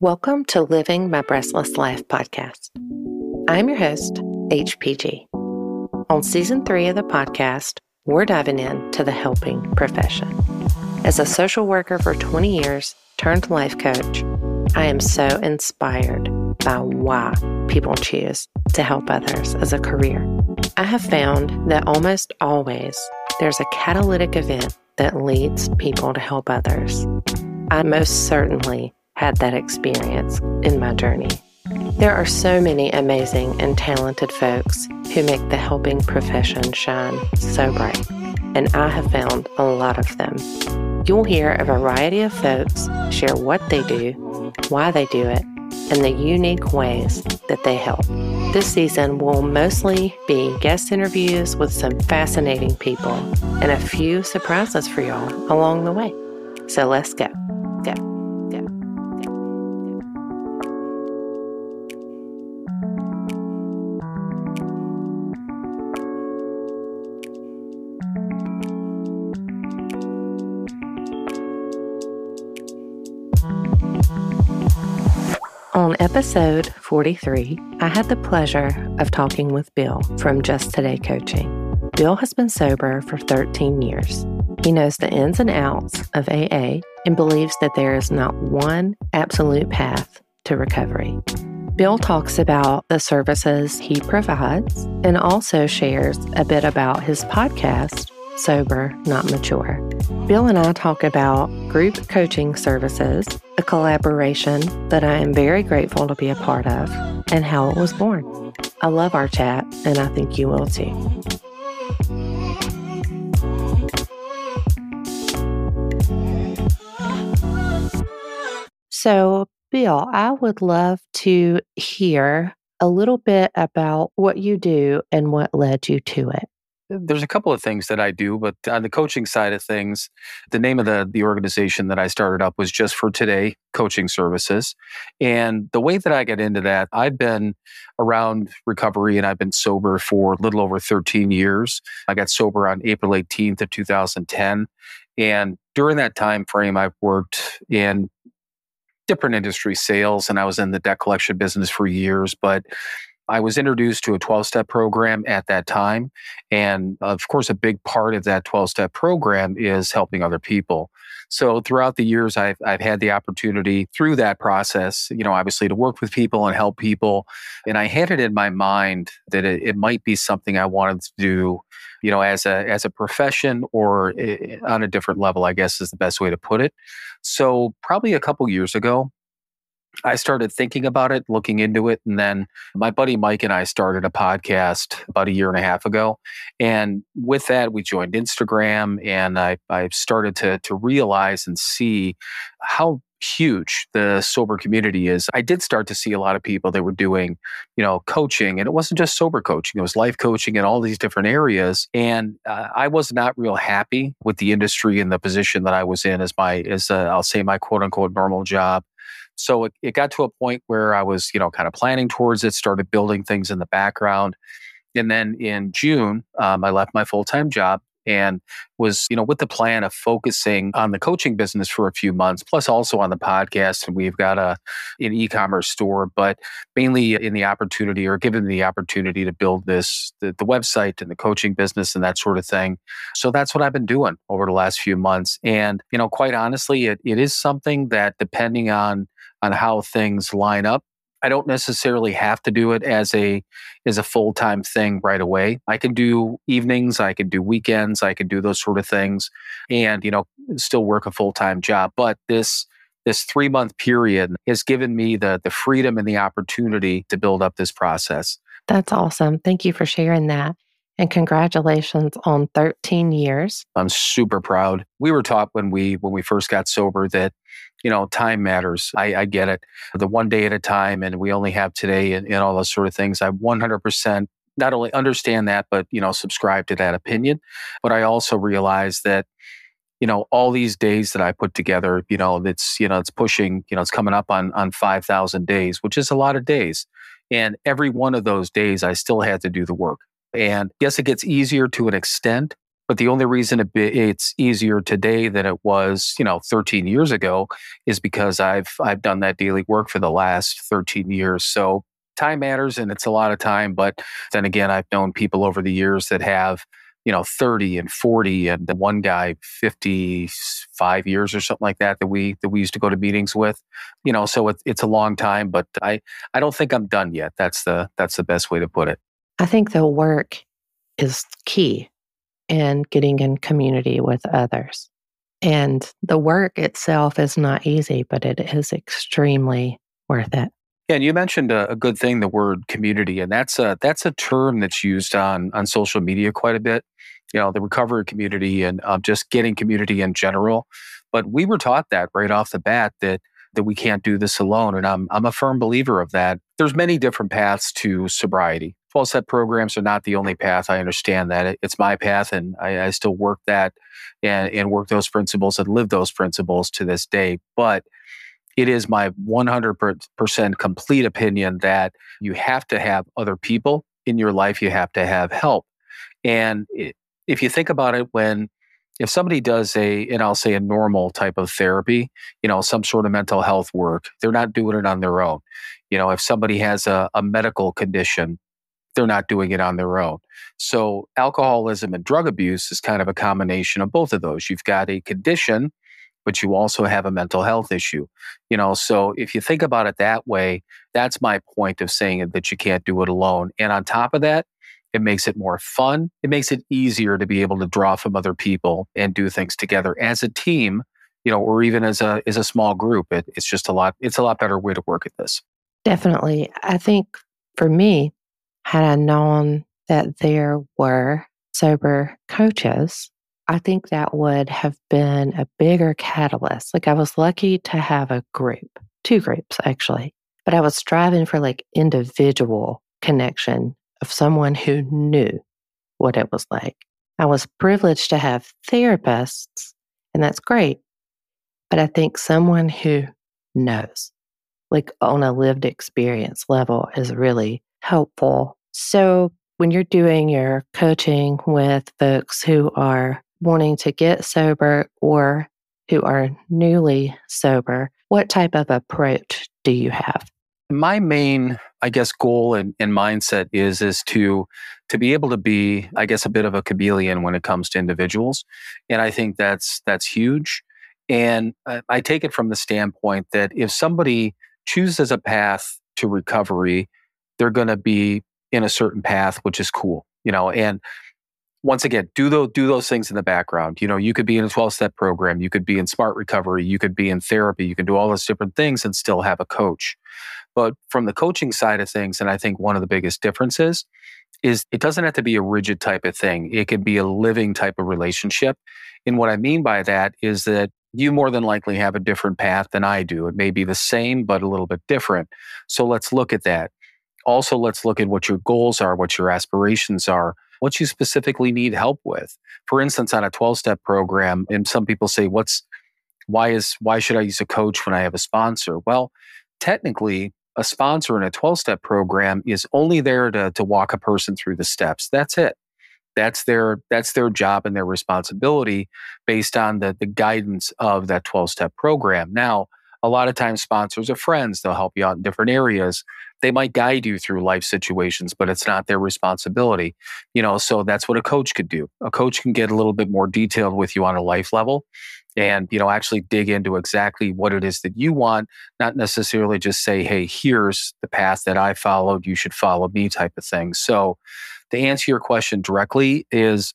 Welcome to Living My Breastless Life podcast. I'm your host, HPG. On season three of the podcast, we're diving into the helping profession. As a social worker for 20 years turned life coach, I am so inspired by why people choose to help others as a career. I have found that almost always there's a catalytic event that leads people to help others. I most certainly had that experience in my journey. There are so many amazing and talented folks who make the helping profession shine so bright, and I have found a lot of them. You'll hear a variety of folks share what they do, why they do it, and the unique ways that they help. This season will mostly be guest interviews with some fascinating people and a few surprises for y'all along the way. So let's go. Go. Episode 43, I had the pleasure of talking with Bill from Just Today Coaching. Bill has been sober for 13 years. He knows the ins and outs of AA and believes that there is not one absolute path to recovery. Bill talks about the services he provides and also shares a bit about his podcast, Sober, Not Mature. Bill and I talk about group coaching services, a collaboration that I am very grateful to be a part of, and how it was born. I love our chat, and I think you will too. So, Bill, I would love to hear a little bit about what you do and what led you to it. Hmm. There's a couple of things that I do, but on the coaching side of things, the name of the the organization that I started up was just for today coaching services. And the way that I get into that, I've been around recovery and I've been sober for a little over 13 years. I got sober on April 18th of 2010. And during that time frame, I've worked in different industry sales and I was in the debt collection business for years, but I was introduced to a 12 step program at that time. And of course, a big part of that 12 step program is helping other people. So throughout the years, I've, I've had the opportunity through that process, you know, obviously to work with people and help people. And I had it in my mind that it, it might be something I wanted to do, you know, as a, as a profession or on a different level, I guess is the best way to put it. So probably a couple years ago, I started thinking about it, looking into it. And then my buddy Mike and I started a podcast about a year and a half ago. And with that, we joined Instagram and I, I started to, to realize and see how huge the sober community is. I did start to see a lot of people that were doing, you know, coaching and it wasn't just sober coaching, it was life coaching in all these different areas. And uh, I was not real happy with the industry and the position that I was in as my, as I'll say my quote unquote normal job. So it, it got to a point where I was, you know, kind of planning towards it, started building things in the background. And then in June, um, I left my full time job and was, you know, with the plan of focusing on the coaching business for a few months, plus also on the podcast. And we've got a an e-commerce store, but mainly in the opportunity or given the opportunity to build this the, the website and the coaching business and that sort of thing. So that's what I've been doing over the last few months. And, you know, quite honestly, it, it is something that depending on on how things line up. I don't necessarily have to do it as a as a full-time thing right away. I can do evenings, I can do weekends, I can do those sort of things and you know still work a full-time job. But this this 3-month period has given me the the freedom and the opportunity to build up this process. That's awesome. Thank you for sharing that. And congratulations on 13 years. I'm super proud. We were taught when we when we first got sober that you know, time matters. I, I, get it. The one day at a time, and we only have today, and, and all those sort of things. I 100% not only understand that, but you know, subscribe to that opinion. But I also realize that you know all these days that I put together, you know, it's you know it's pushing, you know, it's coming up on on five thousand days, which is a lot of days. And every one of those days, I still had to do the work. And yes, it gets easier to an extent But the only reason it's easier today than it was, you know, 13 years ago is because I've I've done that daily work for the last 13 years. So time matters and it's a lot of time. But then again, I've known people over the years that have, you know, 30 and 40 and one guy 55 years or something like that that we that we used to go to meetings with. You know, so it, it's a long time, but I I don't think I'm done yet. That's the that's the best way to put it. I think the work is key and getting in community with others. And the work itself is not easy, but it is extremely worth it. Yeah, and you mentioned a, a, good thing, the word community, and that's a that's a term that's used on on social media quite a bit. You know, the recovery community and um, just getting community in general. But we were taught that right off the bat that that we can't do this alone, and I'm I'm a firm believer of that. There's many different paths to sobriety. 12 step programs are not the only path. I understand that. It's my path, and I, I still work that and, and work those principles and live those principles to this day. But it is my 100% complete opinion that you have to have other people in your life, you have to have help. And it, if you think about it, when if somebody does a, and I'll say a normal type of therapy, you know, some sort of mental health work, they're not doing it on their own. You know, if somebody has a, a medical condition, they're not doing it on their own. So alcoholism and drug abuse is kind of a combination of both of those. You've got a condition, but you also have a mental health issue. You know, so if you think about it that way, that's my point of saying that you can't do it alone. And on top of that, it makes it more fun. It makes it easier to be able to draw from other people and do things together as a team, you know, or even as a as a small group. It, it's just a lot. It's a lot better way to work at this. Definitely, I think for me, had I known that there were sober coaches, I think that would have been a bigger catalyst. Like I was lucky to have a group, two groups actually, but I was striving for like individual connection of someone who knew what it was like. I was privileged to have therapists, and that's great. But I think someone who knows, like on a lived experience level, is really helpful so, when you're doing your coaching with folks who are wanting to get sober or who are newly sober, what type of approach do you have? My main, I guess, goal and, and mindset is is to to be able to be, I guess, a bit of a chameleon when it comes to individuals, and I think that's that's huge. And I take it from the standpoint that if somebody chooses a path to recovery, they're going to be in a certain path, which is cool, you know, and once again, do those do those things in the background. You know, you could be in a 12 step program, you could be in smart recovery, you could be in therapy, you can do all those different things and still have a coach. But from the coaching side of things, and I think one of the biggest differences is it doesn't have to be a rigid type of thing. It can be a living type of relationship. And what I mean by that is that you more than likely have a different path than I do. It may be the same, but a little bit different. So let's look at that. Also, let's look at what your goals are, what your aspirations are, what you specifically need help with. For instance, on a 12 step program, and some people say, what's, why is, why should I use a coach when I have a sponsor? Well, technically, a sponsor in a 12 step program is only there to, to walk a person through the steps. That's it. That's their that's their job and their responsibility based on the, the guidance of that 12 step program. Now, a lot of times sponsors are friends. They'll help you out in different areas. They might guide you through life situations, but it's not their responsibility. You know, so that's what a coach could do. A coach can get a little bit more detailed with you on a life level and, you know, actually dig into exactly what it is that you want, not necessarily just say, hey, here's the path that I followed. You should follow me type of thing. So to answer your question directly is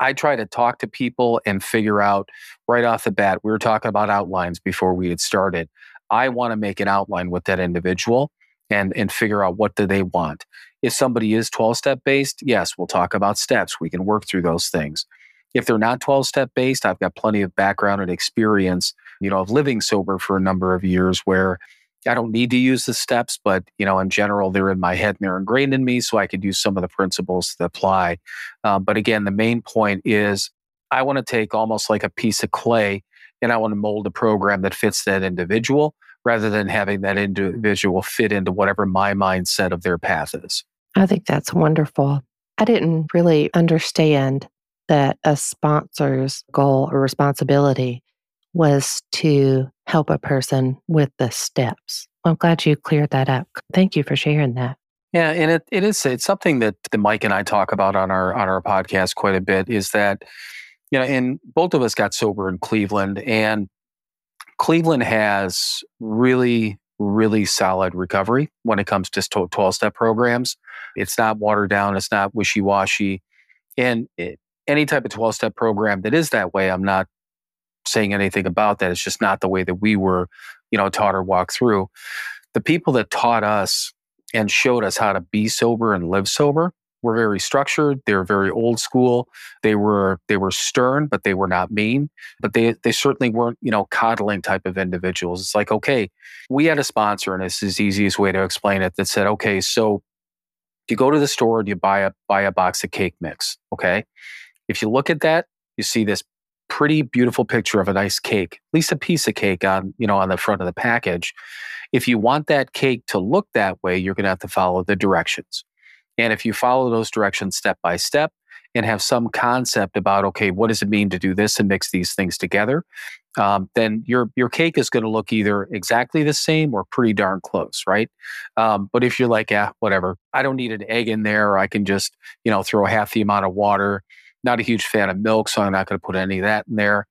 I try to talk to people and figure out right off the bat. We were talking about outlines before we had started. I want to make an outline with that individual and and figure out what do they want. If somebody is 12 step based, yes, we'll talk about steps. We can work through those things. If they're not 12 step based, I've got plenty of background and experience, you know, of living sober for a number of years where I don't need to use the steps, but you know, in general, they're in my head and they're ingrained in me, so I could use some of the principles that apply. Uh, but again, the main point is I want to take almost like a piece of clay and I want to mold a program that fits that individual rather than having that individual fit into whatever my mindset of their path is. I think that's wonderful. I didn't really understand that a sponsor's goal or responsibility was to help a person with the steps. I'm glad you cleared that up. Thank you for sharing that. Yeah, and it, it is it's something that the Mike and I talk about on our on our podcast quite a bit is that you know, and both of us got sober in Cleveland and Cleveland has really really solid recovery when it comes to 12 step programs. It's not watered down, it's not wishy washy. And it, any type of 12 step program that is that way, I'm not saying anything about that. It's just not the way that we were, you know, taught or walked through. The people that taught us and showed us how to be sober and live sober were very structured. They were very old school. They were they were stern, but they were not mean. But they they certainly weren't you know coddling type of individuals. It's like okay, we had a sponsor, and this is the easiest way to explain it. That said, okay, so you go to the store and you buy a buy a box of cake mix. Okay, if you look at that, you see this pretty beautiful picture of a nice cake, at least a piece of cake on, you know, on the front of the package. If you want that cake to look that way, you're going to have to follow the directions. And if you follow those directions step by step and have some concept about, okay, what does it mean to do this and mix these things together, um, then your your cake is going to look either exactly the same or pretty darn close, right? Um, but if you're like, yeah, whatever, I don't need an egg in there, or I can just, you know, throw half the amount of water not a huge fan of milk, so I'm not going to put any of that in there.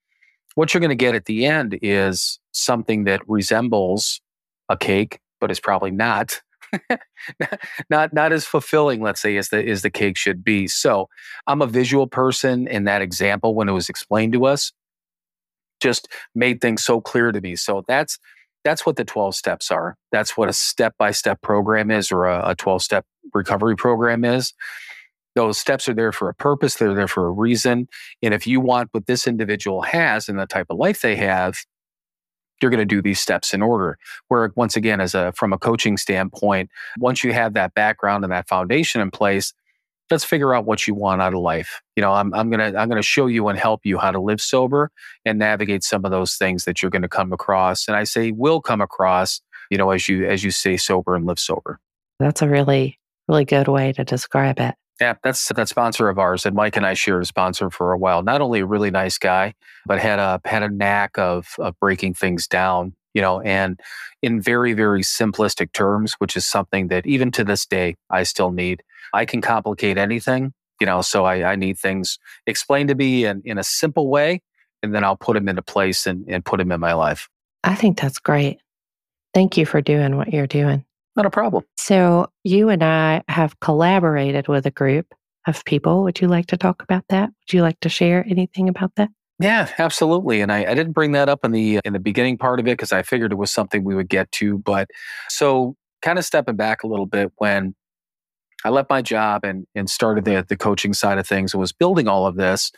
What you're going to get at the end is something that resembles a cake, but is probably not. not not as fulfilling, let's say, as the as the cake should be. So I'm a visual person, and that example, when it was explained to us, just made things so clear to me. So that's that's what the 12 steps are. That's what a step by step program is, or a 12 step recovery program is. Those steps are there for a purpose, they're there for a reason. And if you want what this individual has and the type of life they have, you're going to do these steps in order. Where once again, as a from a coaching standpoint, once you have that background and that foundation in place, let's figure out what you want out of life. You know, I'm, I'm gonna I'm gonna show you and help you how to live sober and navigate some of those things that you're going to come across. And I say will come across, you know, as you as you stay sober and live sober. That's a really really good way to describe it. Yeah, that's that sponsor of ours, and Mike and I shared a sponsor for a while. Not only a really nice guy, but had a had a knack of of breaking things down, you know, and in very very simplistic terms, which is something that even to this day I still need. I can complicate anything, you know, so I, I need things explained to me in in a simple way, and then I'll put them into place and and put them in my life. I think that's great. Thank you for doing what you're doing. Not a problem. So, you and I have collaborated with a group of people. Would you like to talk about that? Would you like to share anything about that? Yeah, absolutely. And I, I didn't bring that up in the in the beginning part of it because I figured it was something we would get to. But so kind of stepping back a little bit when I left my job and and started the the coaching side of things and was building all of this.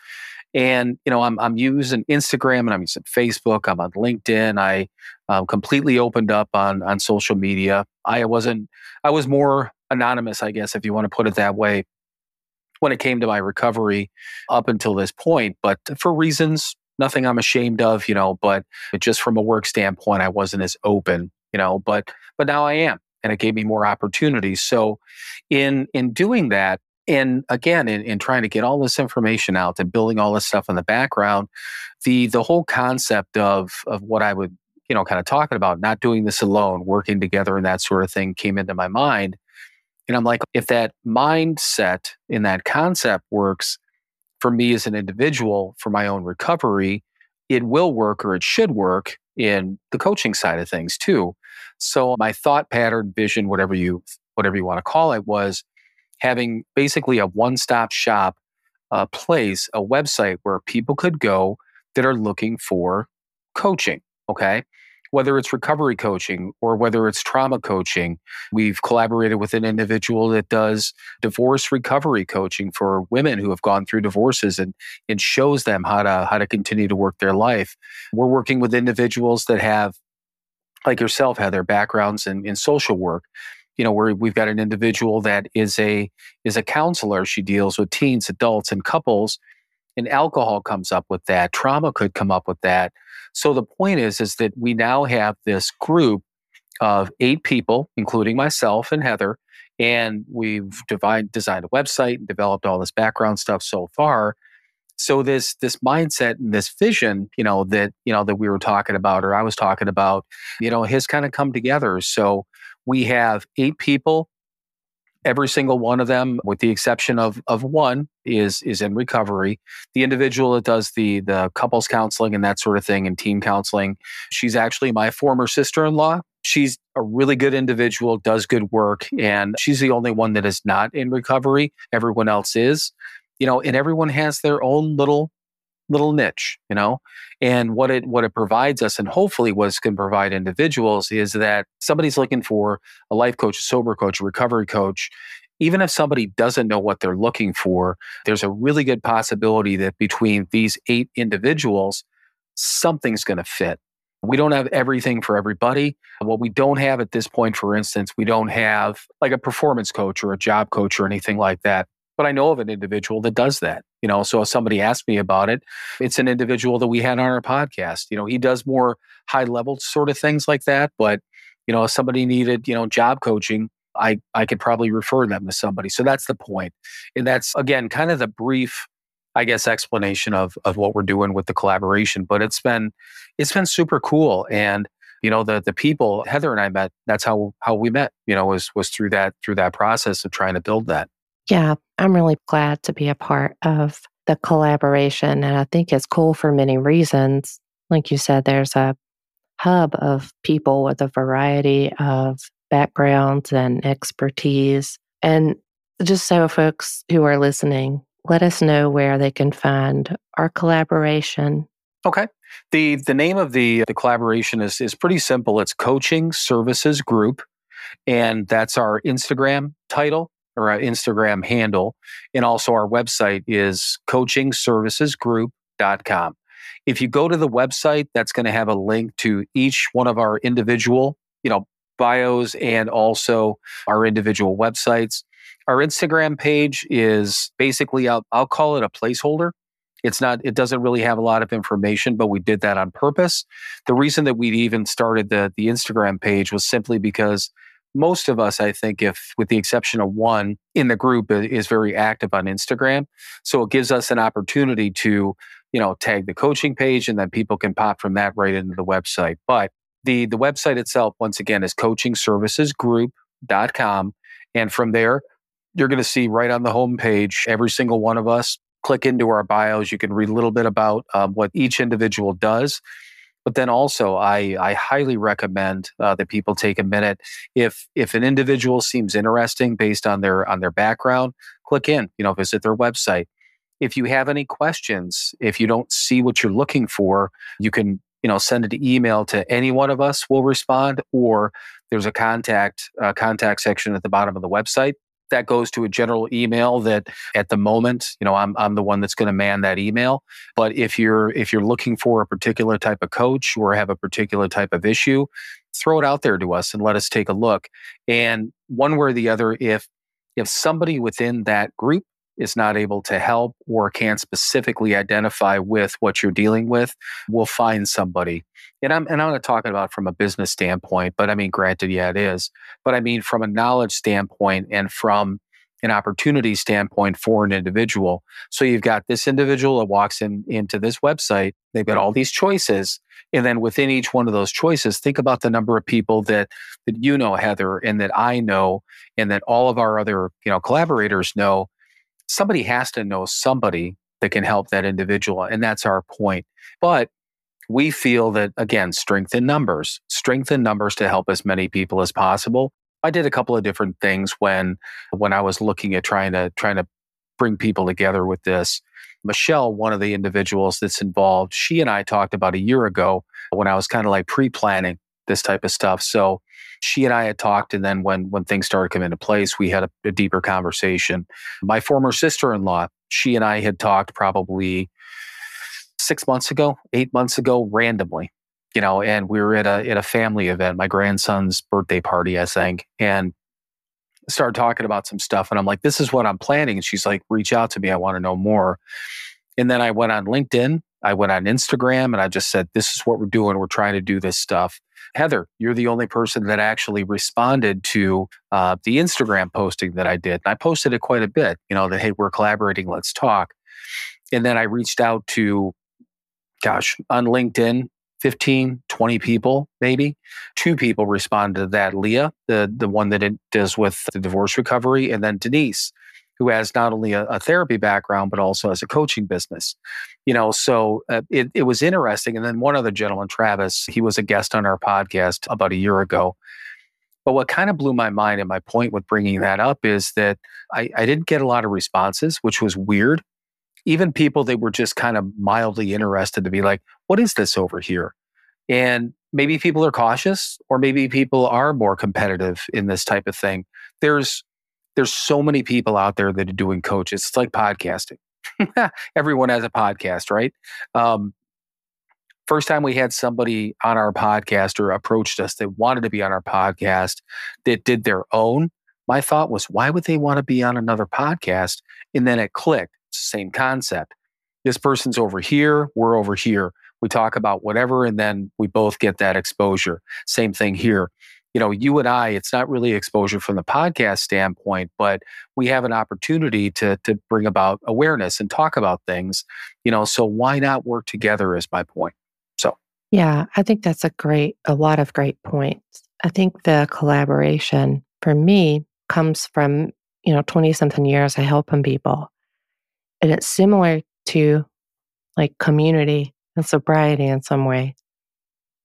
And you know, I'm I'm using Instagram and I'm using Facebook. I'm on LinkedIn. I um, completely opened up on on social media. I wasn't. I was more anonymous, I guess, if you want to put it that way, when it came to my recovery up until this point. But for reasons, nothing I'm ashamed of, you know. But just from a work standpoint, I wasn't as open, you know. But but now I am, and it gave me more opportunities. So in in doing that, and again in, in trying to get all this information out and building all this stuff in the background the the whole concept of of what i would you know kind of talking about not doing this alone working together and that sort of thing came into my mind. And i'm like if that mindset in that concept works for me as an individual for my own recovery it will work or it should work in the coaching side of things too. So my thought pattern vision whatever you whatever you want to call it was having basically a one stop shop uh, place, a website where people could go that are looking for coaching. Okay. Whether it's recovery coaching or whether it's trauma coaching, we've collaborated with an individual that does divorce recovery coaching for women who have gone through divorces and, and shows them how to how to continue to work their life. We're working with individuals that have, like yourself, have their backgrounds in, in social work you know where we've got an individual that is a is a counselor. She deals with teens adults and couples and alcohol comes up with that trauma could come up with that. So the point is is that we now have this group of eight people including myself and heather and we've divide, designed a website and developed all this background stuff so far. So this this mindset and this vision, you know, that you know that we were talking about or I was talking about, you know, has kind of come together. So we have eight people. Every single one of them with the exception of of one is is in recovery. The individual that does the the couples counseling and that sort of thing and team counseling she's actually my former sister-in-law. She's a really good individual does good work and she's the only one that is not in recovery. Everyone else is. You know and everyone has their own little little niche, you know? And what it what it provides us and hopefully what it can provide individuals is that somebody's looking for a life coach, a sober coach, a recovery coach. Even if somebody doesn't know what they're looking for, there's a really good possibility that between these eight individuals, something's going to fit. We don't have everything for everybody. What we don't have at this point, for instance, we don't have like a performance coach or a job coach or anything like that. But I know of an individual that does that. You know, so if somebody asked me about it, it's an individual that we had on our podcast. You know, he does more high level sort of things like that. But, you know, if somebody needed, you know, job coaching, I, I could probably refer them to somebody. So that's the point. And that's again kind of the brief, I guess, explanation of of what we're doing with the collaboration. But it's been it's been super cool. And you know the the people Heather and I met. That's how how we met. You know was was through that through that process of trying to build that. Yeah, I'm really glad to be a part of the collaboration. And I think it's cool for many reasons. Like you said, there's a hub of people with a variety of backgrounds and expertise. And just so folks who are listening, let us know where they can find our collaboration. Okay. The the name of the the collaboration is is pretty simple. It's Coaching Services Group and that's our Instagram title or our Instagram handle. And also our website is coachingservicesgroup.com. If you go to the website, that's going to have a link to each one of our individual, you know, bios and also our individual websites. Our Instagram page is basically, I'll, I'll call it a placeholder. It's not, it doesn't really have a lot of information, but we did that on purpose. The reason that we even started the, the Instagram page was simply because most of us, I think, if with the exception of one in the group, is very active on Instagram. So it gives us an opportunity to, you know, tag the coaching page and then people can pop from that right into the website. But the, the website itself, once again, is coachingservicesgroup.com. And from there, you're going to see right on the homepage every single one of us. Click into our bios. You can read a little bit about um, what each individual does. But then also, I, I highly recommend uh, that people take a minute. If if an individual seems interesting based on their on their background, click in. You know, visit their website. If you have any questions, if you don't see what you're looking for, you can you know send an email to any one of us. We'll respond, or there's a contact uh, contact section at the bottom of the website that goes to a general email that at the moment, you know, I'm I'm the one that's going to man that email. But if you're if you're looking for a particular type of coach or have a particular type of issue, throw it out there to us and let us take a look. And one way or the other, if if somebody within that group is not able to help or can't specifically identify with what you're dealing with, we'll find somebody. And I'm and I'm not talking about from a business standpoint, but I mean, granted, yeah, it is. But I mean from a knowledge standpoint and from an opportunity standpoint for an individual. So you've got this individual that walks in into this website. They've got all these choices. And then within each one of those choices, think about the number of people that that you know, Heather, and that I know, and that all of our other, you know, collaborators know somebody has to know somebody that can help that individual. And that's our point. But we feel that, again, strength in numbers, strength in numbers to help as many people as possible. I did a couple of different things when when I was looking at trying to trying to bring people together with this. Michelle, one of the individuals that's involved, she and I talked about a year ago when I was kind of like pre-planning this type of stuff. So she and I had talked, and then when when things started coming into place, we had a, a deeper conversation. My former sister-in-law, she and I had talked probably six months ago, eight months ago, randomly, you know, and we were at a at a family event, my grandson's birthday party, I think, and started talking about some stuff. And I'm like, this is what I'm planning. And she's like, reach out to me. I want to know more. And then I went on LinkedIn, I went on Instagram, and I just said, this is what we're doing. We're trying to do this stuff. Heather, you're the only person that actually responded to uh, the Instagram posting that I did. And I posted it quite a bit, you know, that, hey, we're collaborating, let's talk. And then I reached out to, gosh, on LinkedIn, 15, 20 people, maybe. Two people responded to that Leah, the, the one that it does with the divorce recovery, and then Denise, who has not only a, a therapy background, but also has a coaching business. You know, so uh, it, it was interesting. And then one other gentleman, Travis, he was a guest on our podcast about a year ago. But what kind of blew my mind and my point with bringing that up is that I, I didn't get a lot of responses, which was weird even people that were just kind of mildly interested to be like, what is this over here? And maybe people are cautious or maybe people are more competitive in this type of thing. There's there's so many people out there that are doing coaches. It's like podcasting. Everyone has a podcast, right? Um, first time we had somebody on our podcast or approached us that wanted to be on our podcast that did their own, my thought was, why would they want to be on another podcast? And then it clicked same concept. This person's over here, we're over here. We talk about whatever, and then we both get that exposure. Same thing here. You know, you and I, it's not really exposure from the podcast standpoint, but we have an opportunity to to bring about awareness and talk about things. You know, so why not work together? Is my point. So, yeah, I think that's a great, a lot of great points. I think the collaboration for me comes from you know 20 something years of helping people and it's similar to like community and sobriety in some way.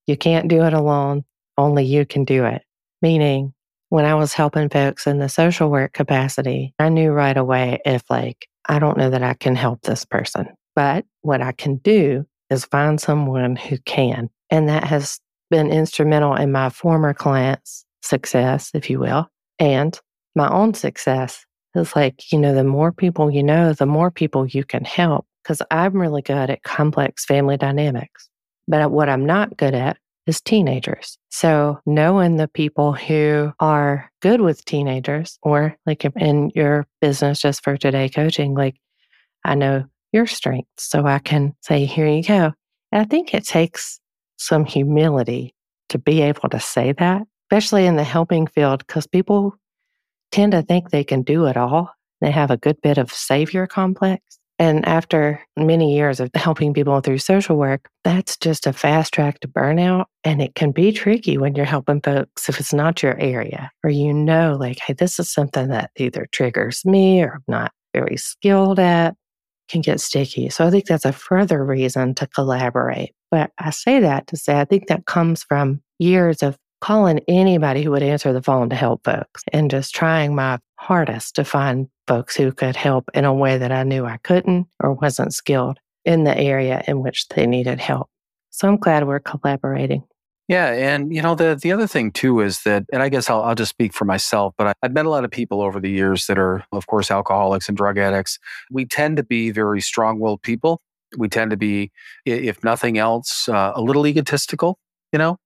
You can't do it alone, only you can do it. Meaning, when I was helping folks in the social work capacity, I knew right away if, like, I don't know that I can help this person, but what I can do is find someone who can. And that has been instrumental in my former clients' success, if you will, and my own success it's like, you know, the more people you know, the more people you can help. Because I'm really good at complex family dynamics. But what I'm not good at is teenagers. So knowing the people who are good with teenagers, or like in your business, just for today coaching, like I know your strengths. So I can say, here you go. And I think it takes some humility to be able to say that, especially in the helping field, because people tend to think they can do it all. They have a good bit of savior complex. And after many years of helping people through social work, that's just a fast track to burnout. And it can be tricky when you're helping folks if it's not your area or you know, like, hey, this is something that either triggers me or I'm not very skilled at, can get sticky. So I think that's a further reason to collaborate. But I say that to say I think that comes from years of calling anybody who would answer the phone to help folks and just trying my hardest to find folks who could help in a way that I knew I couldn't or wasn't skilled in the area in which they needed help. So I'm glad we're collaborating. Yeah, and you know the the other thing too is that, and I guess I'll, I'll just speak for myself, but I, I've met a lot of people over the years that are, of course, alcoholics and drug addicts. We tend to be very strong-willed people. We tend to be, if nothing else, uh, a little egotistical. You know,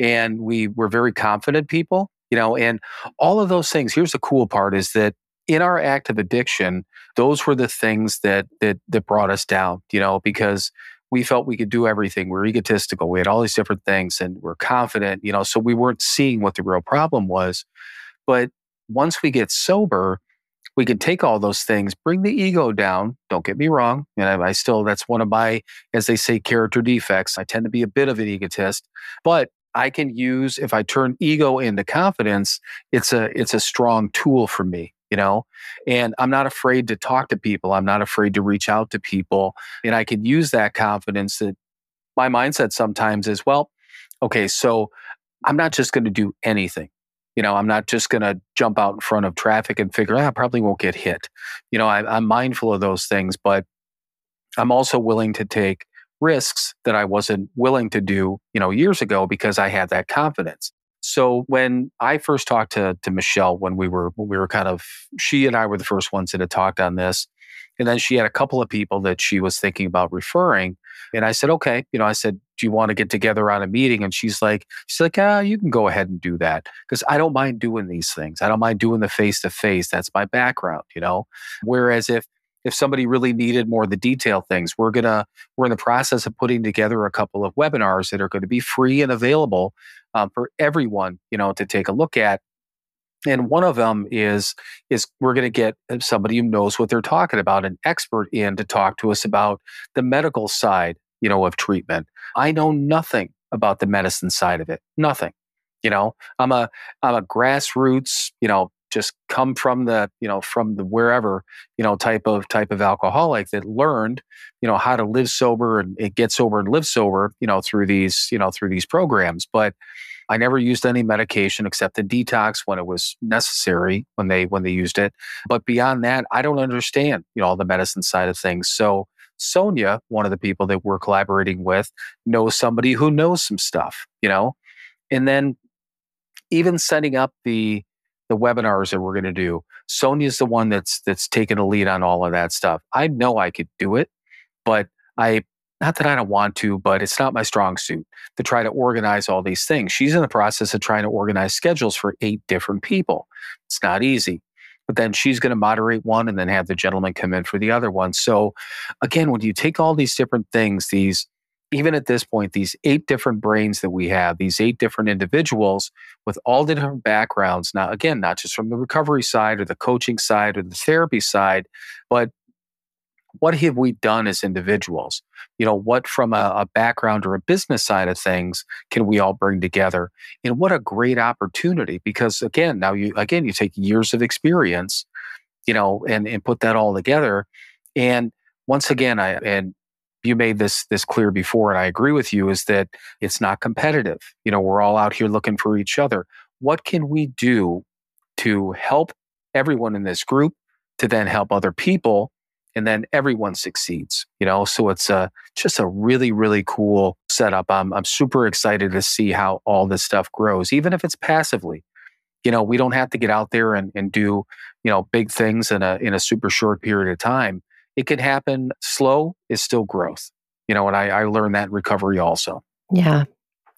and we were very confident people, you know, and all of those things. Here's the cool part is that in our active addiction, those were the things that that that brought us down, you know, because we felt we could do everything. We are egotistical. We had all these different things and we're confident, you know, so we weren't seeing what the real problem was. But once we get sober, we can take all those things, bring the ego down. Don't get me wrong. And I, I, still, that's one of my, as they say, character defects. I tend to be a bit of an egotist, but I can use if I turn ego into confidence, it's a it's a strong tool for me, you know? And I'm not afraid to talk to people. I'm not afraid to reach out to people. And I can use that confidence that my mindset sometimes is, well, okay, so I'm not just going to do anything. You know, I'm not just going to jump out in front of traffic and figure, ah, I probably won't get hit. You know, I, I'm mindful of those things, but I'm also willing to take risks that I wasn't willing to do, you know, years ago because I had that confidence. So when I first talked to to Michelle when we were when we were kind of she and I were the first ones that had talked on this. And then she had a couple of people that she was thinking about referring. And I said, okay, you know, I said, do you want to get together on a meeting? And she's like, she's like, ah, you can go ahead and do that. Cause I don't mind doing these things. I don't mind doing the face to face. That's my background, you know? Whereas if if somebody really needed more of the detail things we're gonna we're in the process of putting together a couple of webinars that are going to be free and available um, for everyone you know to take a look at And one of them is is we're going to get somebody who knows what they're talking about, an expert in to talk to us about the medical side, you know, of treatment. I know nothing about the medicine side of it. Nothing. You know, I'm a I'm a grassroots, you know, just come from the, you know, from the wherever, you know, type of type of alcoholic that learned, you know, how to live sober and it get sober and live sober, you know, through these, you know, through these programs. But I never used any medication except the detox when it was necessary when they when they used it. But beyond that, I don't understand, you know, all the medicine side of things. So Sonia, one of the people that we're collaborating with, knows somebody who knows some stuff, you know? And then even setting up the the webinars that we're going to do, Sonia's the one that's that's taken a lead on all of that stuff. I know I could do it, but I not that I don't want to, but it's not my strong suit to try to organize all these things. She's in the process of trying to organize schedules for eight different people. It's not easy. But then she's going to moderate one and then have the gentleman come in for the other one. So again, when you take all these different things, these even at this point, these eight different brains that we have, these eight different individuals with all the different backgrounds. Now, again, not just from the recovery side or the coaching side or the therapy side, but what have we done as individuals? You know, what from a, a, background or a business side of things can we all bring together? And what a great opportunity because again, now you again you take years of experience, you know, and and put that all together. And once again, I and you made this this clear before, and I agree with you, is that it's not competitive. You know, we're all out here looking for each other. What can we do to help everyone in this group to then help other people and then everyone succeeds you know so it's a just a really really cool setup i'm i'm super excited to see how all this stuff grows even if it's passively you know we don't have to get out there and, and do you know big things in a in a super short period of time it can happen slow is still growth you know and i i learned that recovery also. Yeah.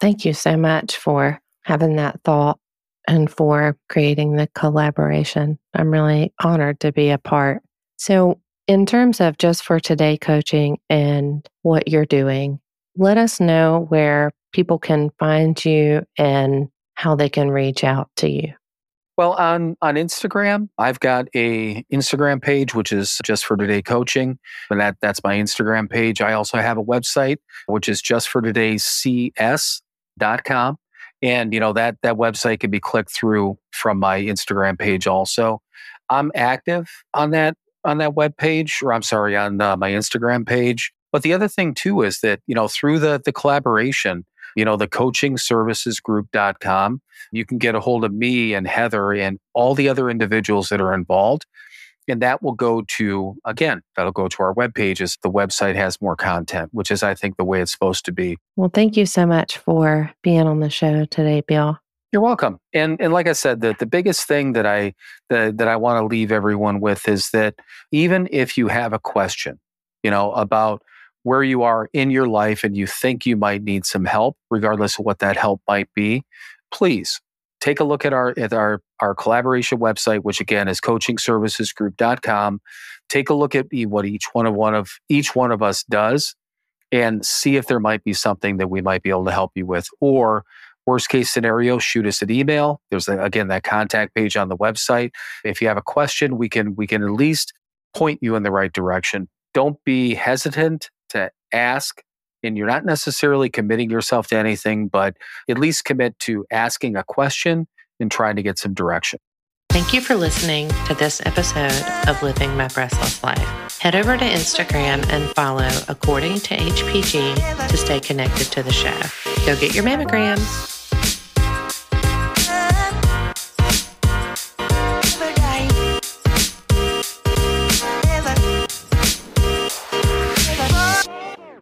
Thank you so much for having that thought and for creating the collaboration. I'm really honored to be a part. So in terms of just for today coaching and what you're doing, let us know where people can find you and how they can reach out to you. Well, on on Instagram, I've got a Instagram page which is just for today coaching, and that that's my Instagram page. I also have a website which is just for today's cs.com. And you know that that website can be clicked through from my Instagram page also. I'm active on that on that web page, or I'm sorry, on uh, my Instagram page. But the other thing too is that, you know, through the the collaboration, you know, the coaching services group.com, you can get a hold of me and Heather and all the other individuals that are involved. And that will go to, again, that'll go to our web pages. The website has more content, which is, I think, the way it's supposed to be. Well, thank you so much for being on the show today, Bill. You're welcome. And and like I said, the, the biggest thing that I that, that I want to leave everyone with is that even if you have a question, you know, about where you are in your life and you think you might need some help, regardless of what that help might be, please take a look at our at our our collaboration website, which again is coachingservicesgroup.com. Take a look at what each one of one of each one of us does and see if there might be something that we might be able to help you with or Worst case scenario, shoot us an email. There's again that contact page on the website. If you have a question, we can we can at least point you in the right direction. Don't be hesitant to ask and you're not necessarily committing yourself to anything, but at least commit to asking a question and trying to get some direction. Thank you for listening to this episode of Living My Breastless Life. Head over to Instagram and follow According to HPG to stay connected to the show. Go get your mammograms.